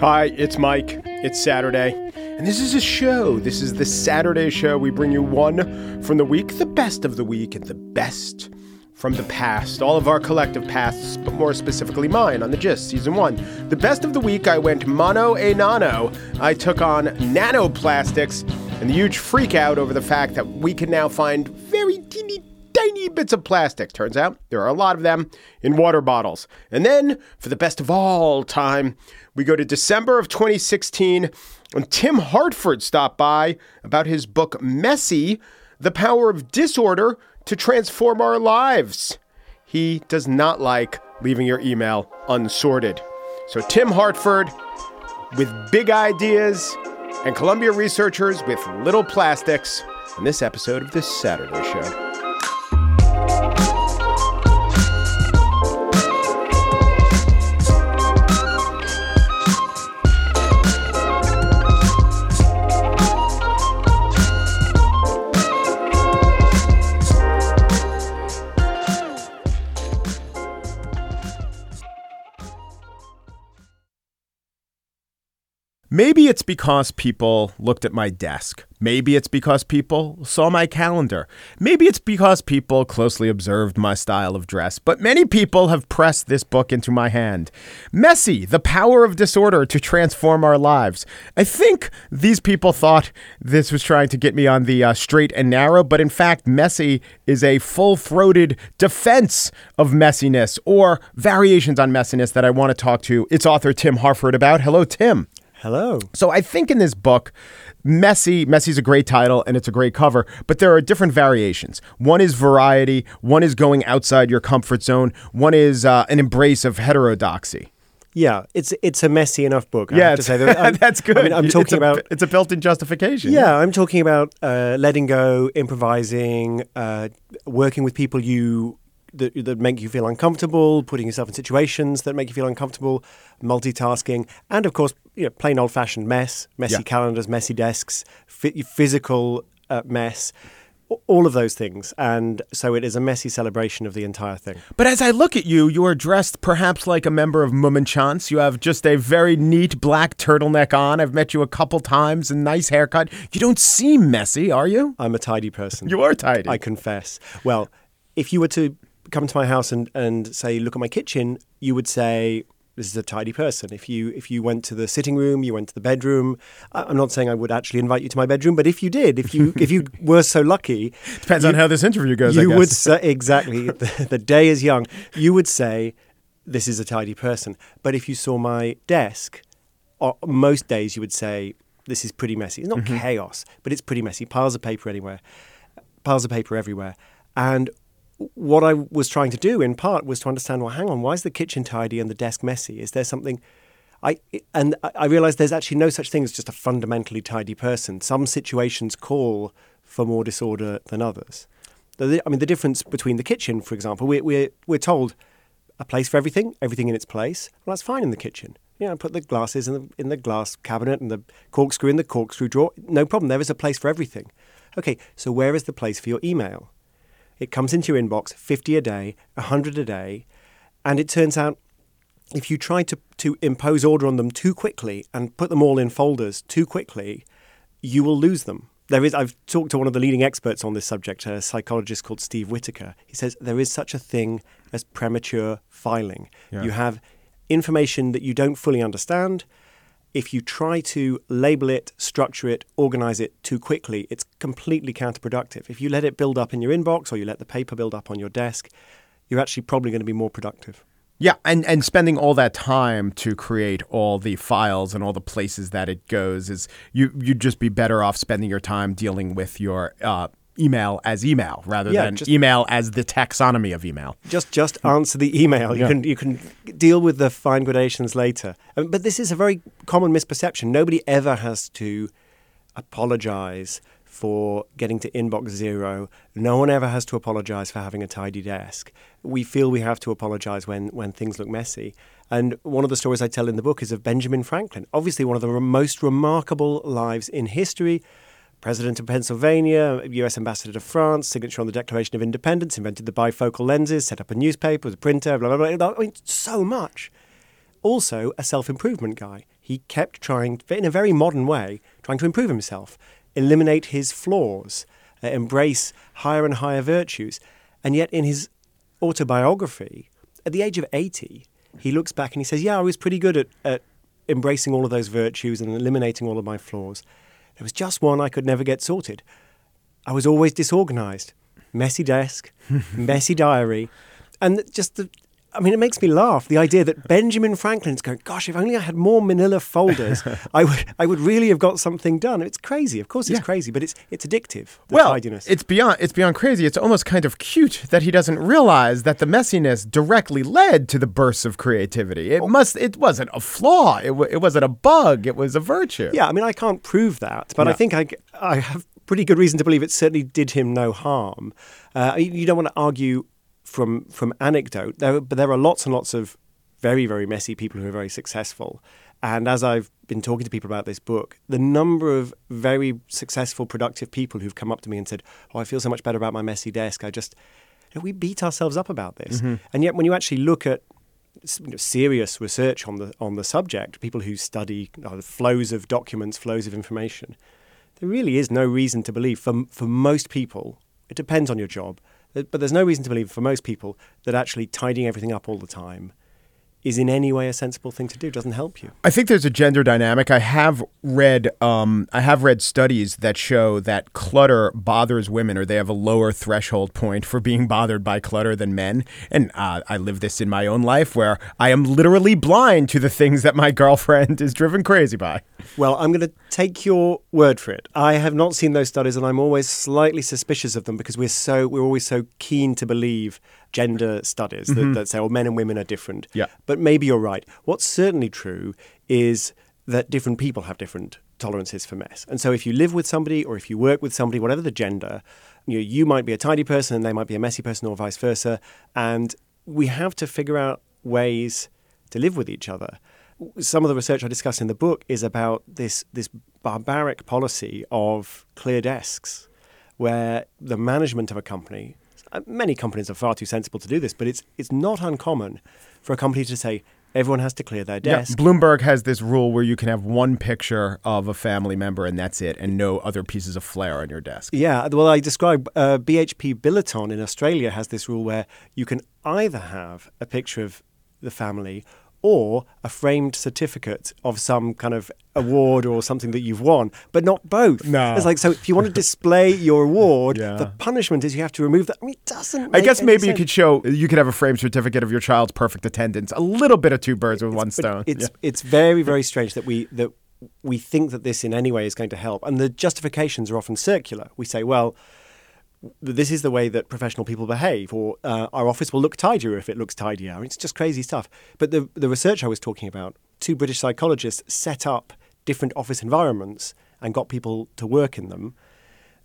Hi, it's Mike. It's Saturday, and this is a show. This is the Saturday show. We bring you one from the week, the best of the week, and the best from the past. All of our collective pasts, but more specifically mine on the Gist, season one. The best of the week, I went mono a nano. I took on nanoplastics and the huge freak out over the fact that we can now find very teeny tiny bits of plastic. Turns out there are a lot of them in water bottles. And then, for the best of all time, we go to December of 2016, and Tim Harford stopped by about his book Messy The Power of Disorder to Transform Our Lives. He does not like leaving your email unsorted. So, Tim Harford with big ideas and Columbia researchers with little plastics in this episode of The Saturday Show. Maybe it's because people looked at my desk. Maybe it's because people saw my calendar. Maybe it's because people closely observed my style of dress. But many people have pressed this book into my hand. Messy, The Power of Disorder to Transform Our Lives. I think these people thought this was trying to get me on the uh, straight and narrow, but in fact, Messy is a full throated defense of messiness or variations on messiness that I want to talk to its author, Tim Harford, about. Hello, Tim. Hello. So I think in this book, Messy, Messy's a great title and it's a great cover, but there are different variations. One is variety, one is going outside your comfort zone, one is uh, an embrace of heterodoxy. Yeah, it's it's a messy enough book. I yeah, have to say that. that's good. I mean, I'm talking it's a, about it's a built-in justification. Yeah, I'm talking about uh, letting go, improvising, uh, working with people you that, that make you feel uncomfortable, putting yourself in situations that make you feel uncomfortable, multitasking, and of course, you know, plain old fashioned mess, messy Yeah. calendars, messy desks, physical uh, mess, all of those things. And so it is a messy celebration of the entire thing. But as I look at you, you are dressed perhaps like a member of Mummenschanz. You have just a very neat black turtleneck on. I've met you a couple times, a nice haircut. You don't seem messy, are you? I'm a tidy person. You are tidy. I confess. Well, if you were to come to my house and, and say, look at my kitchen, you would say, this is a tidy person. If you if you went to the sitting room, you went to the bedroom. I'm not saying I would actually invite you to my bedroom, but if you did, if you if you were so lucky, Depends you- on how this interview goes. I you guess. would say exactly. the, the day is young. You would say, this is a tidy person. But if you saw my desk, most days you would say, this is pretty messy. It's not Mm-hmm. chaos, but it's pretty messy. Piles of paper anywhere, piles of paper everywhere. And what I was trying to do, in part, was to understand. Well, hang on, why is the kitchen tidy and the desk messy? Is there something? I and I- realized there's actually no such thing as just a fundamentally tidy person. Some situations call for more disorder than others. I mean, the difference between the kitchen, for example, we're, we're, we're told a place for everything, everything in its place. Well, that's fine in the kitchen. You know, put the glasses in the, in the glass cabinet and the corkscrew in the corkscrew drawer. No problem. There is a place for everything. Okay, so where is the place for your email? It comes into your inbox 50 a day, 100 a day, and it turns out if you try to, to impose order on them too quickly and put them all in folders too quickly, you will lose them. There is, I've talked to one of the leading experts on this subject, a psychologist called Steve Whittaker. He says there is such a thing as premature filing. Yeah. You have information that you don't fully understand. If you try to label it, structure it, organize it too quickly, it's completely counterproductive. If you let it build up in your inbox or you let the paper build up on your desk, you're actually probably going to be more productive. Yeah, and, and spending all that time to create all the files and all the places that it goes is you you'd just be better off spending your time dealing with your uh, email as email rather Yeah, than just- email as the taxonomy of email. Just just answer the email. You Yeah. can you can deal with the fine gradations later. Um, But this is a very common misperception. Nobody ever has to apologize for getting to inbox zero. No one ever has to apologize for having a tidy desk. We feel we have to apologize when when things look messy. And one of the stories I tell in the book is of Benjamin Franklin, obviously one of the most remarkable lives in history, President of Pennsylvania, US ambassador to France, signature on the Declaration of Independence, invented the bifocal lenses, set up a newspaper, was a printer, blah, blah, blah. I mean, so much. Also, a self improvement guy. He kept trying, in a very modern way, trying to improve himself, eliminate his flaws, uh, embrace higher and higher virtues. And yet, in his autobiography, at the age of 80, he looks back and he says, Yeah, I was pretty good at, at embracing all of those virtues and eliminating all of my flaws. There was just one I could never get sorted. I was always disorganized. Messy desk, messy diary, and just the I mean, it makes me laugh. The idea that Benjamin Franklin's going, "Gosh, if only I had more Manila folders, I would, I would really have got something done." It's crazy. Of course, it's Yeah. crazy, but it's it's addictive. The well, tidiness. it's beyond it's beyond crazy. It's almost kind of cute that he doesn't realize that the messiness directly led to the bursts of creativity. It must it wasn't a flaw. It, w- it wasn't a bug. It was a virtue. yeah. I mean, I can't prove that, but I think I, I have pretty good reason to believe it certainly did him no harm. Uh, you don't want to argue from from anecdote, there, but there are lots and lots of very very messy people who are very successful. And as I've been talking to people about this book, the number of very successful, productive people who've come up to me and said, "Oh, I feel so much better about my messy desk. I just, you know, we beat ourselves up about this." And yet, when you actually look at you know, serious research on the on the subject, people who study uh, the flows of documents, flows of information, there really is no reason to believe for for most people. It depends on your job, but there's no reason to believe for most people that actually tidying everything up all the time is in any way a sensible thing to do. Doesn't help you. I think there's a gender dynamic. I have read um, I have read studies that show that clutter bothers women, or they have a lower threshold point for being bothered by clutter than men. And uh, I live this in my own life, where I am literally blind to the things that my girlfriend is driven crazy by. Well, I'm going to take your word for it. I have not seen those studies, and I'm always slightly suspicious of them because we're so we're always so keen to believe gender studies that, mm-hmm. that say, "Well, men and women are different." Yeah. But maybe you're right. What's certainly true is that different people have different tolerances for mess, and so if you live with somebody or if you work with somebody, whatever the gender, you know, you might be a tidy person and they might be a messy person, or vice versa, and we have to figure out ways to live with each other some of the research I discuss in the book is about this this barbaric policy of clear desks, where the management of a company, uh, many companies are far too sensible to do this, but it's it's not uncommon for a company to say everyone has to clear their Yeah, desk. Bloomberg has this rule where you can have one picture of a family member and that's it, and no other pieces of flair on your desk. Yeah, well, I describe uh, BHP Billiton in Australia has this rule where you can either have a picture of the family or a framed certificate of some kind of award or something that you've won, but not both. No. It's like, so if you want to display your award, Yeah. the punishment is you have to remove that. I mean, it doesn't I guess maybe you could show you could have a framed certificate of your child's perfect attendance. A little bit of two birds with one stone. It's Yeah. it's very very strange that we that we think that this in any way is going to help, and the justifications are often circular. We say, well. This is the way that professional people behave, or uh, our office will look tidier if it looks tidier. It's just crazy stuff. But the the research I was talking about, two British psychologists set up different office environments and got people to work in them,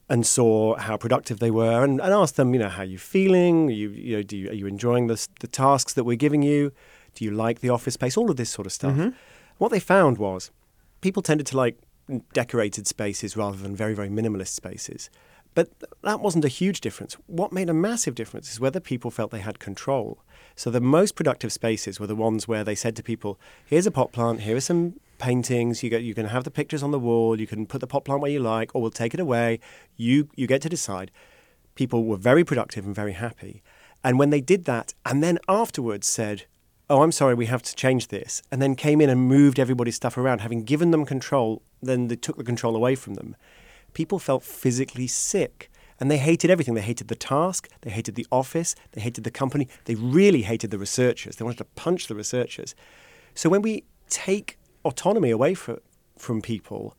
and saw how productive they were, and, and asked them, you know, how are you feeling? You, you know, do you, are you enjoying the the tasks that we're giving you? Do you like the office space? All of this sort of stuff. What they found was people tended to like decorated spaces rather than very very minimalist spaces. But that wasn't a huge difference. What made a massive difference is whether people felt they had control. So the most productive spaces were the ones where they said to people, "Here's a pot plant. Here are some paintings. You get you can have the pictures on the wall. You can put the pot plant where you like, or we'll take it away. You you get to decide." People were very productive and very happy. And when they did that, and then afterwards said, "Oh, I'm sorry, we have to change this," and then came in and moved everybody's stuff around, having given them control, then they took the control away from them. People felt physically sick. And they hated everything. They hated the task, they hated the office, they hated the company, they really hated the researchers. They wanted to punch the researchers. So when we take autonomy away from, from people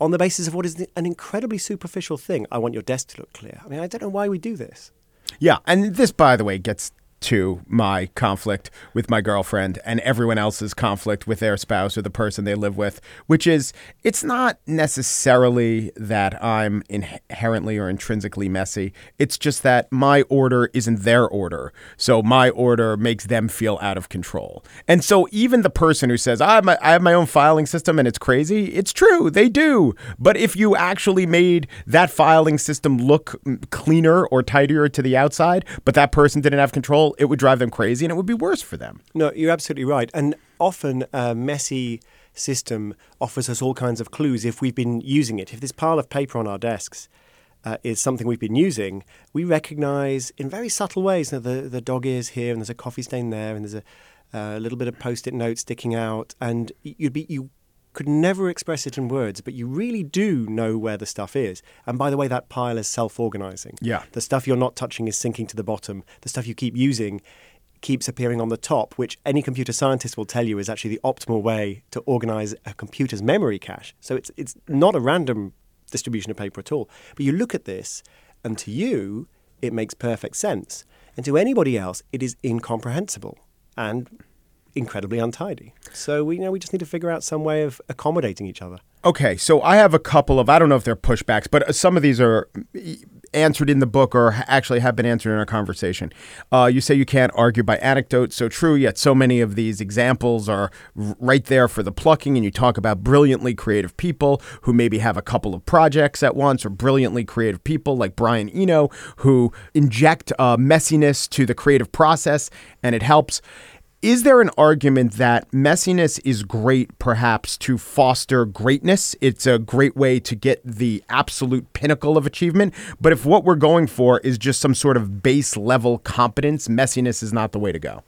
on the basis of what is an incredibly superficial thing, I want your desk to look clear. I mean, I don't know why we do this. Yeah, and this, by the way, gets to my conflict with my girlfriend and everyone else's conflict with their spouse or the person they live with, which is it's not necessarily that I'm inherently or intrinsically messy. It's just that my order isn't their order. So my order makes them feel out of control. And so even the person who says, I have my, I have my own filing system and it's crazy, it's true, they do. But if you actually made that filing system look cleaner or tidier to the outside, but that person didn't have control, it would drive them crazy and it would be worse for them. No, you're absolutely right. And often a messy system offers us all kinds of clues if we've been using it. If this pile of paper on our desks uh, is something we've been using, we recognize in very subtle ways that the, the dog ears here and there's a coffee stain there and there's a, a little bit of post-it note sticking out and you'd be you could never express it in words, but you really do know where the stuff is. And by the way, that pile is self organizing. Yeah. The stuff you're not touching is sinking to the bottom. The stuff you keep using keeps appearing on the top, which any computer scientist will tell you is actually the optimal way to organize a computer's memory cache. So it's, it's not a random distribution of paper at all. But you look at this, and to you, it makes perfect sense. And to anybody else, it is incomprehensible. And incredibly untidy. So we you know we just need to figure out some way of accommodating each other. Okay, so I have a couple of I don't know if they're pushbacks, but uh, some of these are answered in the book or actually have been answered in our conversation. Uh, you say you can't argue by anecdote, so true. Yet so many of these examples are right there for the plucking, and you talk about brilliantly creative people who maybe have a couple of projects at once, or brilliantly creative people like Brian Eno who inject uh, messiness to the creative process, and it helps. Is there an argument that messiness is great, perhaps, to foster greatness? It's a great way to get the absolute pinnacle of achievement. But if what we're going for is just some sort of base level competence, messiness is not the way to go.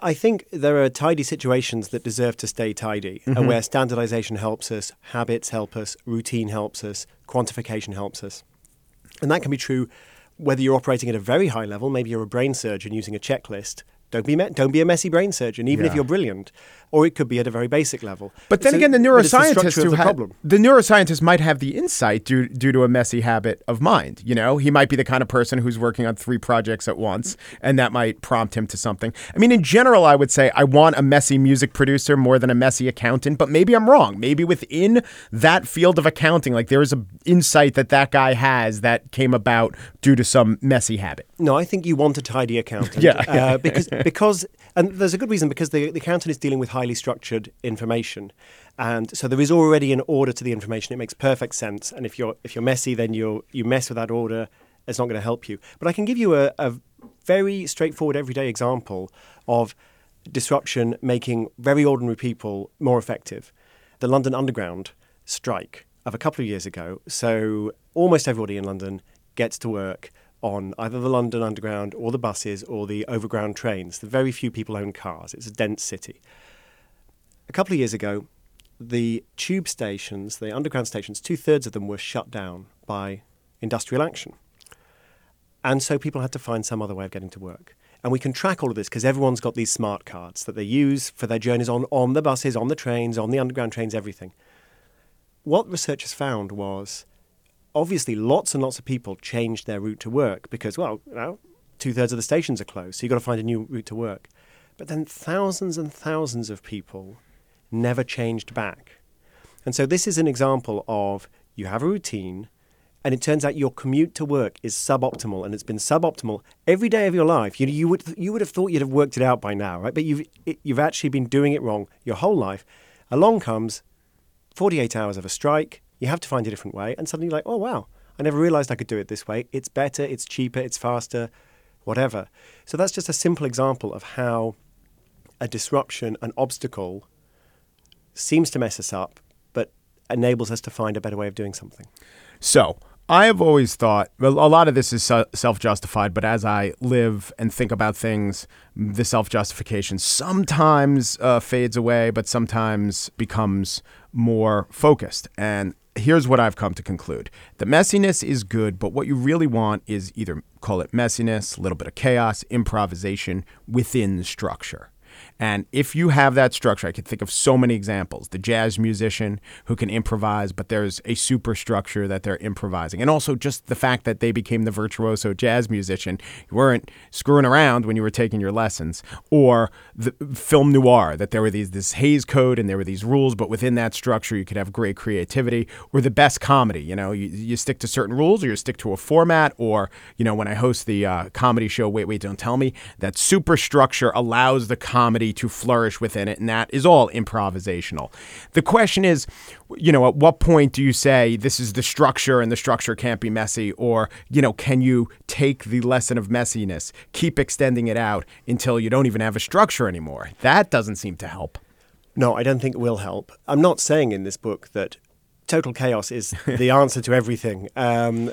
I think there are tidy situations that deserve to stay tidy, mm-hmm. and where standardization helps us, habits help us, routine helps us, quantification helps us. And that can be true whether you're operating at a very high level, maybe you're a brain surgeon using a checklist, don't be me- don't be a messy brain surgeon, even yeah. if you're brilliant. Or it could be at a very basic level. But then so, again, the neuroscientist the who ha- problem. the neuroscientist might have the insight due due to a messy habit of mind. You know, he might be the kind of person who's working on three projects at once, and that might prompt him to something. I mean, in general, I would say I want a messy music producer more than a messy accountant. But maybe I'm wrong. Maybe within that field of accounting, like there is a insight that that guy has that came about due to some messy habit. No, I think you want a tidy accountant. yeah, uh, because because and there's a good reason because the, the accountant is dealing with highly structured information, and so there is already an order to the information. It makes perfect sense. And if you're if you're messy, then you you mess with that order. It's not going to help you. But I can give you a, a very straightforward, everyday example of disruption making very ordinary people more effective. The London Underground strike of a couple of years ago. So almost everybody in London gets to work on either the London Underground or the buses or the overground trains. The very few people own cars. It's a dense city. A couple of years ago, the tube stations, the underground stations, two thirds of them were shut down by industrial action. And so people had to find some other way of getting to work. And we can track all of this because everyone's got these smart cards that they use for their journeys on, on the buses, on the trains, on the underground trains, everything. What researchers found was obviously lots and lots of people changed their route to work because, well, you know, two thirds of the stations are closed, so you've got to find a new route to work. But then thousands and thousands of people never changed back. And so this is an example of you have a routine, and it turns out your commute to work is suboptimal, and it's been suboptimal every day of your life. You, you would you would have thought you'd have worked it out by now, right? But you've it, you've actually been doing it wrong your whole life. Along comes 48 hours of a strike, you have to find a different way. And suddenly you're like, oh, wow, I never realized I could do it this way. It's better, it's cheaper, it's faster, whatever. So that's just a simple example of how a disruption, an obstacle, seems to mess us up, but enables us to find a better way of doing something. So, I have always thought a lot of this is self justified, but as I live and think about things, the self justification sometimes uh, fades away, but sometimes becomes more focused. And here's what I've come to conclude the messiness is good, but what you really want is either call it messiness, a little bit of chaos, improvisation within structure. And if you have that structure, I could think of so many examples. The jazz musician who can improvise, but there's a superstructure that they're improvising. And also just the fact that they became the virtuoso jazz musician. You weren't screwing around when you were taking your lessons. Or the film noir, that there were these this Hays code and there were these rules, but within that structure you could have great creativity. Or the best comedy, you know, you, you stick to certain rules or you stick to a format. Or, you know, when I host the uh, comedy show, Wait, Wait, Don't Tell Me, that superstructure allows the comedy to flourish within it, and that is all improvisational. The question is, you know, at what point do you say this is the structure and the structure can't be messy, or, you know, can you take the lesson of messiness, keep extending it out until you don't even have a structure anymore? That doesn't seem to help. No, I don't think it will help. I'm not saying in this book that total chaos is the answer to everything. Um,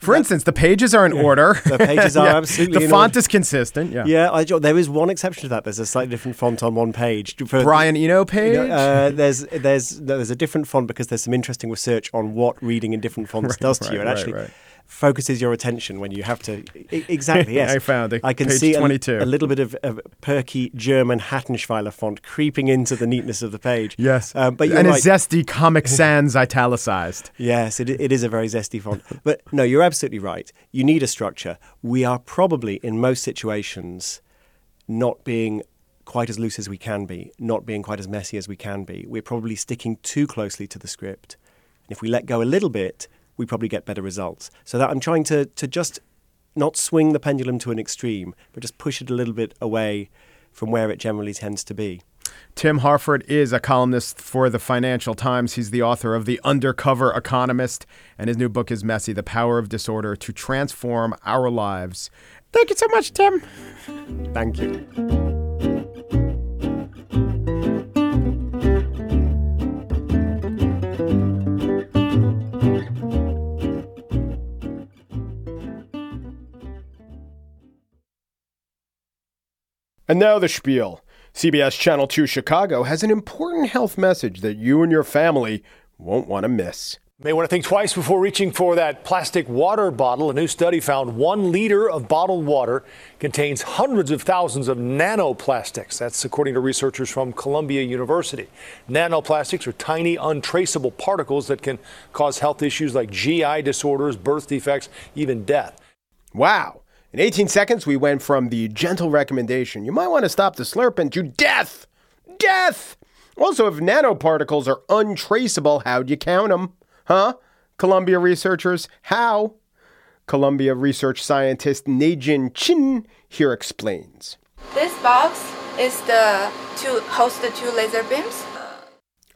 for instance, the pages are in Yeah. order. The pages are absolutely The font order. is consistent. Yeah. yeah, I, there is one exception to that. There's a slightly different font on one page. For, Brian Eno page. You know, uh, there's there's there's a different font because there's some interesting research on what reading in different fonts does to you, and right, actually right. Focuses your attention when you have to. Exactly. Yes, I found it. I can see a, 22. a little bit of, of perky German Haettenschweiler font creeping into the neatness of the page. Yes. um, but and right. a zesty Comic Sans italicized. Yes, it, it is a very zesty font. But no, you're absolutely right. You need a structure. We are probably, in most situations, not being quite as loose as we can be, not being quite as messy as we can be. We're probably sticking too closely to the script. And if we let go a little bit, we probably get better results. So that I'm trying to, to just not swing the pendulum to an extreme, but just push it a little bit away from where it generally tends to be. Tim Harford is a columnist for the Financial Times. He's the author of The Undercover Economist, and his new book is Messy The Power of Disorder to Transform Our Lives. Thank you so much, Tim. Thank you. And now the spiel. CBS Channel 2 Chicago has an important health message that you and your family won't want to miss. May want to think twice before reaching for that plastic water bottle. A new study found one liter of bottled water contains hundreds of thousands of nanoplastics. That's according to researchers from Columbia University. Nanoplastics are tiny, untraceable particles that can cause health issues like GI disorders, birth defects, even death. Wow. In 18 seconds, we went from the gentle recommendation, you might want to stop the slurping, to death. Death! Also, if nanoparticles are untraceable, how'd you count them? Huh? Columbia researchers, how? Columbia research scientist Naixin Qian here explains. This box is the to host the two laser beams.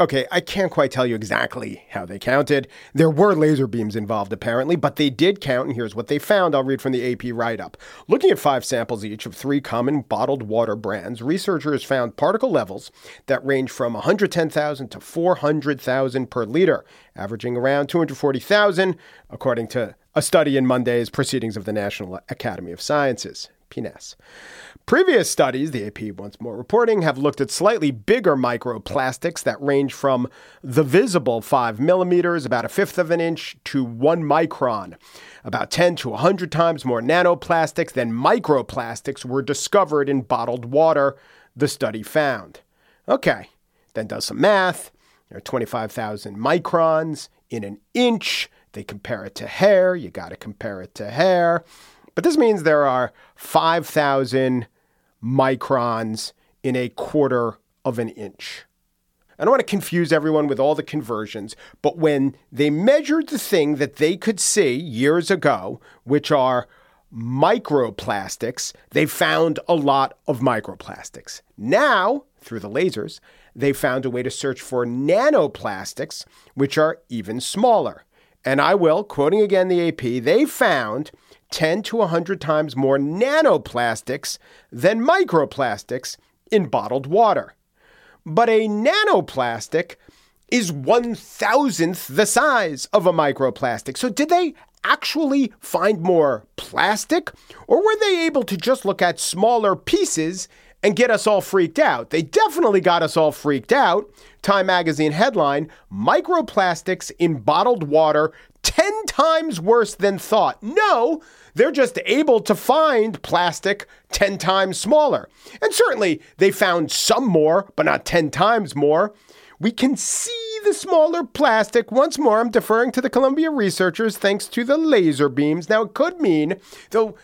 Okay, I can't quite tell you exactly how they counted. There were laser beams involved, apparently, but they did count, and here's what they found. I'll read from the AP write up. Looking at five samples each of three common bottled water brands, researchers found particle levels that range from 110,000 to 400,000 per liter, averaging around 240,000, according to a study in Monday's Proceedings of the National Academy of Sciences. PNAS. Previous studies, the AP once more reporting, have looked at slightly bigger microplastics that range from the visible 5 millimeters, about a fifth of an inch, to 1 micron. About 10 to 100 times more nanoplastics than microplastics were discovered in bottled water, the study found. Okay, then does some math. There are 25,000 microns in an inch. They compare it to hair. You got to compare it to hair. But this means there are 5,000 microns in a quarter of an inch. I don't want to confuse everyone with all the conversions, but when they measured the thing that they could see years ago, which are microplastics, they found a lot of microplastics. Now, through the lasers, they found a way to search for nanoplastics, which are even smaller. And I will, quoting again the AP, they found 10 to 100 times more nanoplastics than microplastics in bottled water. But a nanoplastic is one thousandth the size of a microplastic. So, did they actually find more plastic? Or were they able to just look at smaller pieces and get us all freaked out? They definitely got us all freaked out. Time magazine headline Microplastics in bottled water 10 times worse than thought. No, They're just able to find plastic 10 times smaller. And certainly they found some more, but not 10 times more. We can see the smaller plastic. Once more, I'm deferring to the Columbia researchers thanks to the laser beams. Now, it could mean, though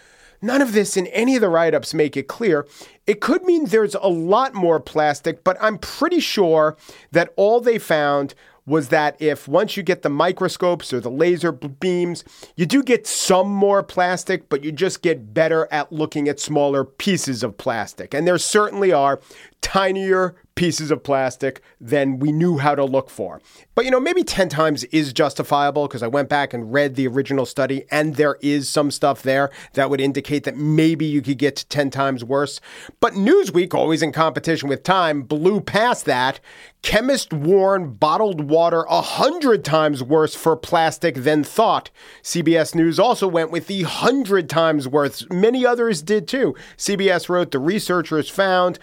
none of this in any of the write ups make it clear, it could mean there's a lot more plastic, but I'm pretty sure that all they found was that if once you get the microscopes or the laser beams, you do get some more plastic, but you just get better at looking at smaller pieces of plastic. And there certainly are tinier pieces of plastic than we knew how to look for. But you know, maybe 10 times is justifiable because I went back and read the original study and there is some stuff there that would indicate that maybe you could get to 10 times worse. But Newsweek, always in competition with Time, blew past that. Chemist warn bottled water a hundred times worse for plastic than thought. CBS News also went with the hundred times worse. Many others did too. CBS wrote the researchers found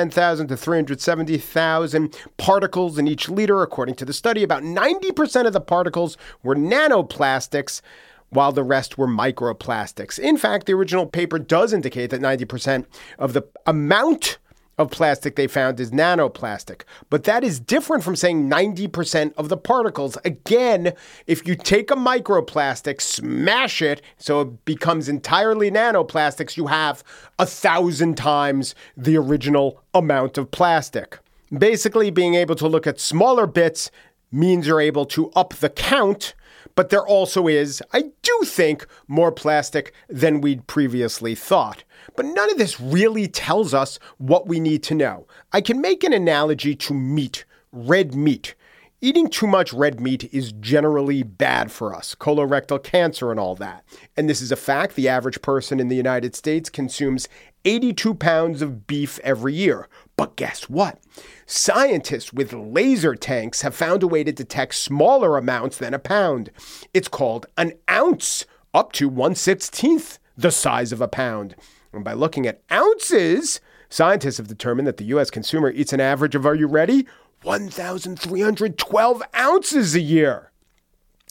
110,000 to 370,000 particles in each liter, according to the study. About 90% of the particles were nanoplastics while the rest were microplastics. In fact, the original paper does indicate that 90% of the amount of plastic they found is nanoplastic. But that is different from saying 90% of the particles. Again, if you take a microplastic, smash it so it becomes entirely nanoplastics, you have a thousand times the original amount of plastic. Basically, being able to look at smaller bits means you're able to up the count but there also is, I do think, more plastic than we'd previously thought. But none of this really tells us what we need to know. I can make an analogy to meat, red meat. Eating too much red meat is generally bad for us, colorectal cancer and all that. And this is a fact. The average person in the United States consumes 82 pounds of beef every year. But guess what? Scientists with laser tanks have found a way to detect smaller amounts than a pound. It's called an ounce, up to 116th the size of a pound. And by looking at ounces, scientists have determined that the U.S. consumer eats an average of, are you ready? 1,312 ounces a year.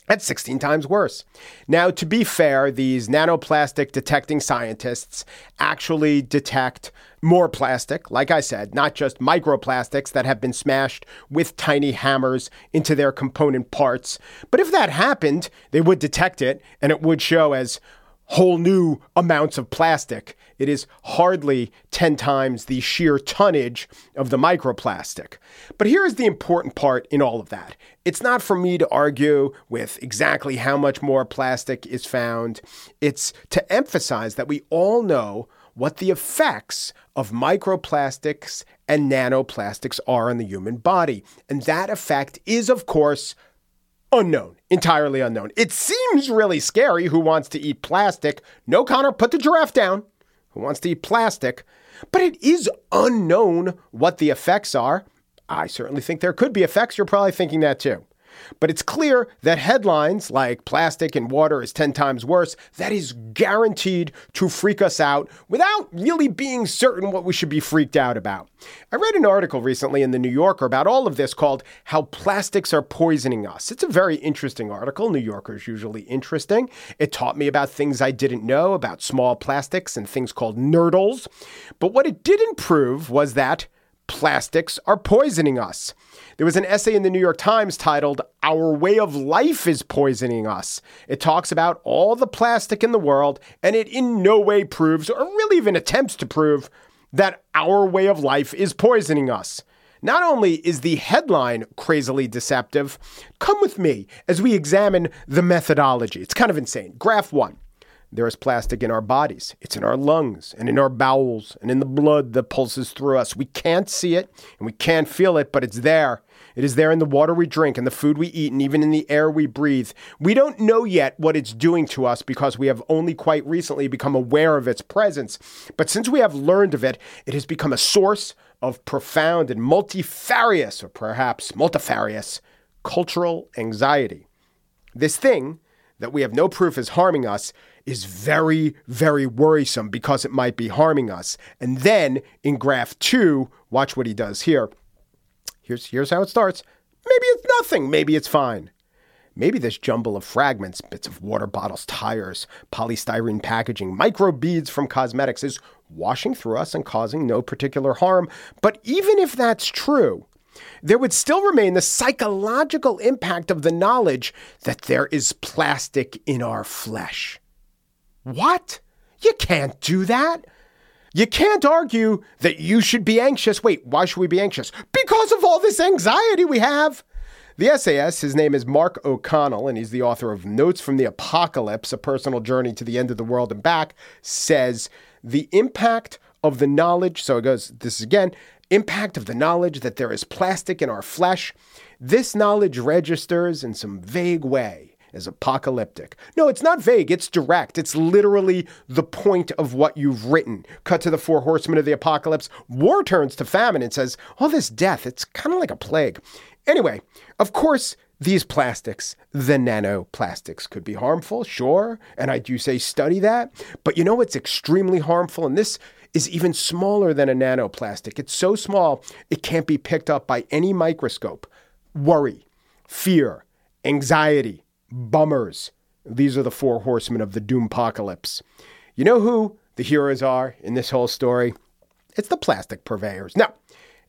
That's 16 times worse. Now, to be fair, these nanoplastic detecting scientists actually detect more plastic, like I said, not just microplastics that have been smashed with tiny hammers into their component parts. But if that happened, they would detect it and it would show as whole new amounts of plastic. It is hardly 10 times the sheer tonnage of the microplastic. But here is the important part in all of that. It's not for me to argue with exactly how much more plastic is found. It's to emphasize that we all know what the effects of microplastics and nanoplastics are on the human body. And that effect is, of course, unknown, entirely unknown. It seems really scary. Who wants to eat plastic? No, Connor, put the giraffe down. Who wants to eat plastic? But it is unknown what the effects are. I certainly think there could be effects. You're probably thinking that too. But it's clear that headlines like plastic and water is 10 times worse, that is guaranteed to freak us out without really being certain what we should be freaked out about. I read an article recently in the New Yorker about all of this called How Plastics Are Poisoning Us. It's a very interesting article. New Yorker is usually interesting. It taught me about things I didn't know about small plastics and things called nurdles. But what it didn't prove was that plastics are poisoning us. There was an essay in the New York Times titled, Our Way of Life is Poisoning Us. It talks about all the plastic in the world, and it in no way proves, or really even attempts to prove, that our way of life is poisoning us. Not only is the headline crazily deceptive, come with me as we examine the methodology. It's kind of insane. Graph one. There is plastic in our bodies. It's in our lungs and in our bowels and in the blood that pulses through us. We can't see it and we can't feel it, but it's there. It is there in the water we drink and the food we eat and even in the air we breathe. We don't know yet what it's doing to us because we have only quite recently become aware of its presence. But since we have learned of it, it has become a source of profound and multifarious, or perhaps multifarious, cultural anxiety. This thing that we have no proof is harming us is very, very worrisome because it might be harming us. And then in graph two, watch what he does here. Here's, here's how it starts. Maybe it's nothing. Maybe it's fine. Maybe this jumble of fragments, bits of water bottles, tires, polystyrene packaging, micro beads from cosmetics is washing through us and causing no particular harm. But even if that's true, there would still remain the psychological impact of the knowledge that there is plastic in our flesh. What? You can't do that. You can't argue that you should be anxious. Wait, why should we be anxious? Because of all this anxiety we have. The SAS, his name is Mark O'Connell, and he's the author of Notes from the Apocalypse, a personal journey to the end of the world and back, says the impact of the knowledge. So it goes, this is again, impact of the knowledge that there is plastic in our flesh. This knowledge registers in some vague way as apocalyptic. No, it's not vague, it's direct. It's literally the point of what you've written. Cut to the four horsemen of the apocalypse. War turns to famine and says, all this death, it's kind of like a plague. Anyway, of course, these plastics, the nanoplastics, could be harmful, sure, and I do say study that. But you know what's extremely harmful? And this is even smaller than a nanoplastic. It's so small, it can't be picked up by any microscope. Worry, fear, anxiety, bummers. These are the four horsemen of the doom apocalypse. You know who the heroes are in this whole story? It's the plastic purveyors. No,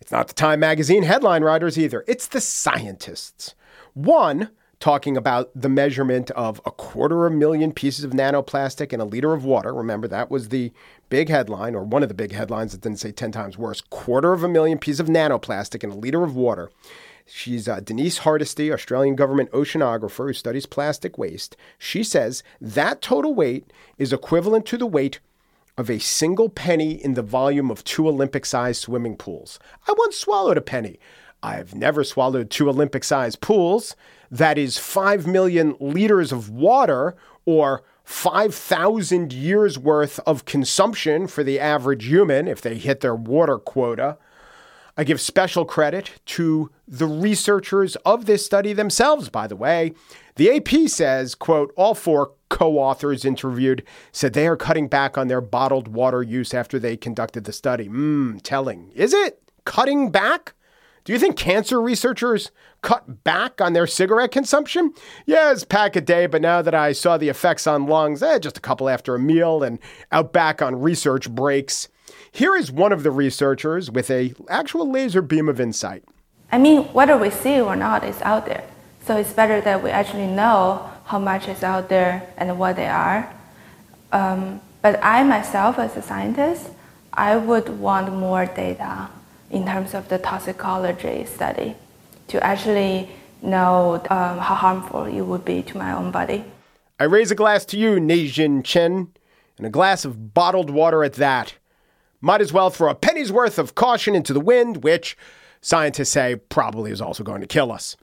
it's not the Time magazine headline writers either. It's the scientists. One, talking about the measurement of a quarter of a million pieces of nanoplastic in a liter of water. Remember, that was the big headline, or one of the big headlines that didn't say 10 times worse. Quarter of a million pieces of nanoplastic in a liter of water. She's uh, Denise Hardesty, Australian government oceanographer who studies plastic waste. She says that total weight is equivalent to the weight of a single penny in the volume of two Olympic sized swimming pools. I once swallowed a penny. I've never swallowed two Olympic sized pools. That is 5 million liters of water or 5,000 years worth of consumption for the average human if they hit their water quota. I give special credit to the researchers of this study themselves, by the way. The AP says, quote, all four co-authors interviewed said they are cutting back on their bottled water use after they conducted the study. Mmm, telling. Is it? Cutting back? Do you think cancer researchers cut back on their cigarette consumption? Yes, pack a day, but now that I saw the effects on lungs, eh, just a couple after a meal and out back on research breaks. Here is one of the researchers with a actual laser beam of insight. I mean, whether we see it or not, it's out there. So it's better that we actually know how much is out there and what they are. Um, but I myself, as a scientist, I would want more data in terms of the toxicology study to actually know um, how harmful it would be to my own body. I raise a glass to you, Naixin Qian, and a glass of bottled water at that. Might as well throw a penny's worth of caution into the wind, which scientists say probably is also going to kill us.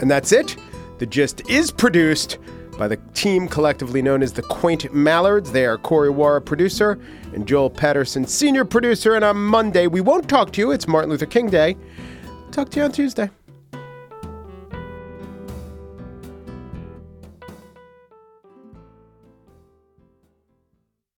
And that's it. The Gist is produced by the team collectively known as the Quaint Mallards. They are Corey Wara, producer, and Joel Patterson, senior producer. And on Monday, we won't talk to you. It's Martin Luther King Day. Talk to you on Tuesday.